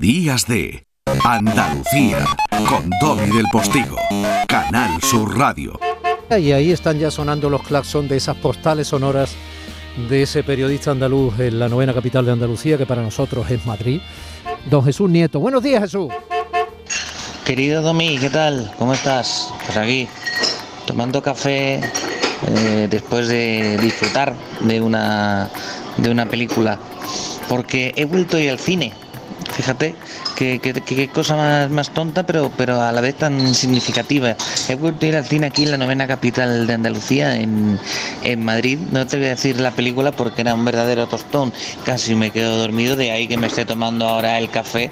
Días de Andalucía con Domi del Postigo, Canal Sur Radio. Y ahí están ya sonando los claxons de esas postales sonoras de ese periodista andaluz en la novena capital de Andalucía, que para nosotros es Madrid, don Jesús Nieto. Buenos días, Jesús. Querido Domi, ¿qué tal? ¿Cómo estás? Pues aquí, tomando café eh, después de disfrutar de una, de una película, porque he vuelto hoy al cine Fíjate qué, cosa más, tonta, pero, pero a la vez tan significativa. He vuelto a ir al cine aquí en la novena capital de Andalucía, en, Madrid. No te voy a decir la película porque era un verdadero tostón. Casi me quedo dormido, de ahí que me esté tomando ahora el café.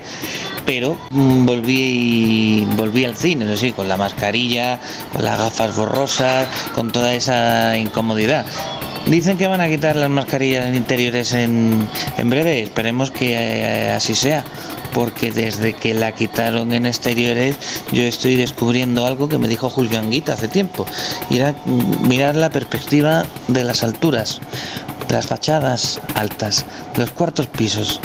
Pero mm, volví, volví al cine, sí, con la mascarilla, con las gafas borrosas, con toda esa incomodidad. Dicen que van a quitar las mascarillas interiores en, en breve, esperemos que eh, así sea, porque desde que la quitaron en exteriores yo estoy descubriendo algo que me dijo Julio Anguita hace tiempo, mirar la perspectiva de las alturas, las fachadas altas, los cuartos pisos,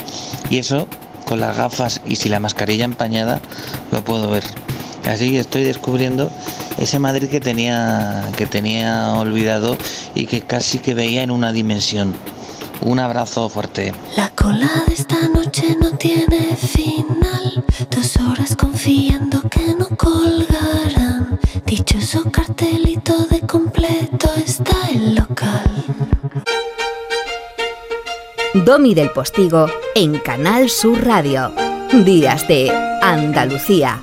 y eso con las gafas y si la mascarilla empañada lo puedo ver. Así que estoy descubriendo ese Madrid que tenía, que tenía olvidado y que casi que veía en una dimensión. Un abrazo fuerte. La cola de esta noche no tiene final. Dos horas confiando que no colgarán. Dichoso cartelito de completo está el local. Domi del Postigo en Canal Sur Radio. Días de Andalucía.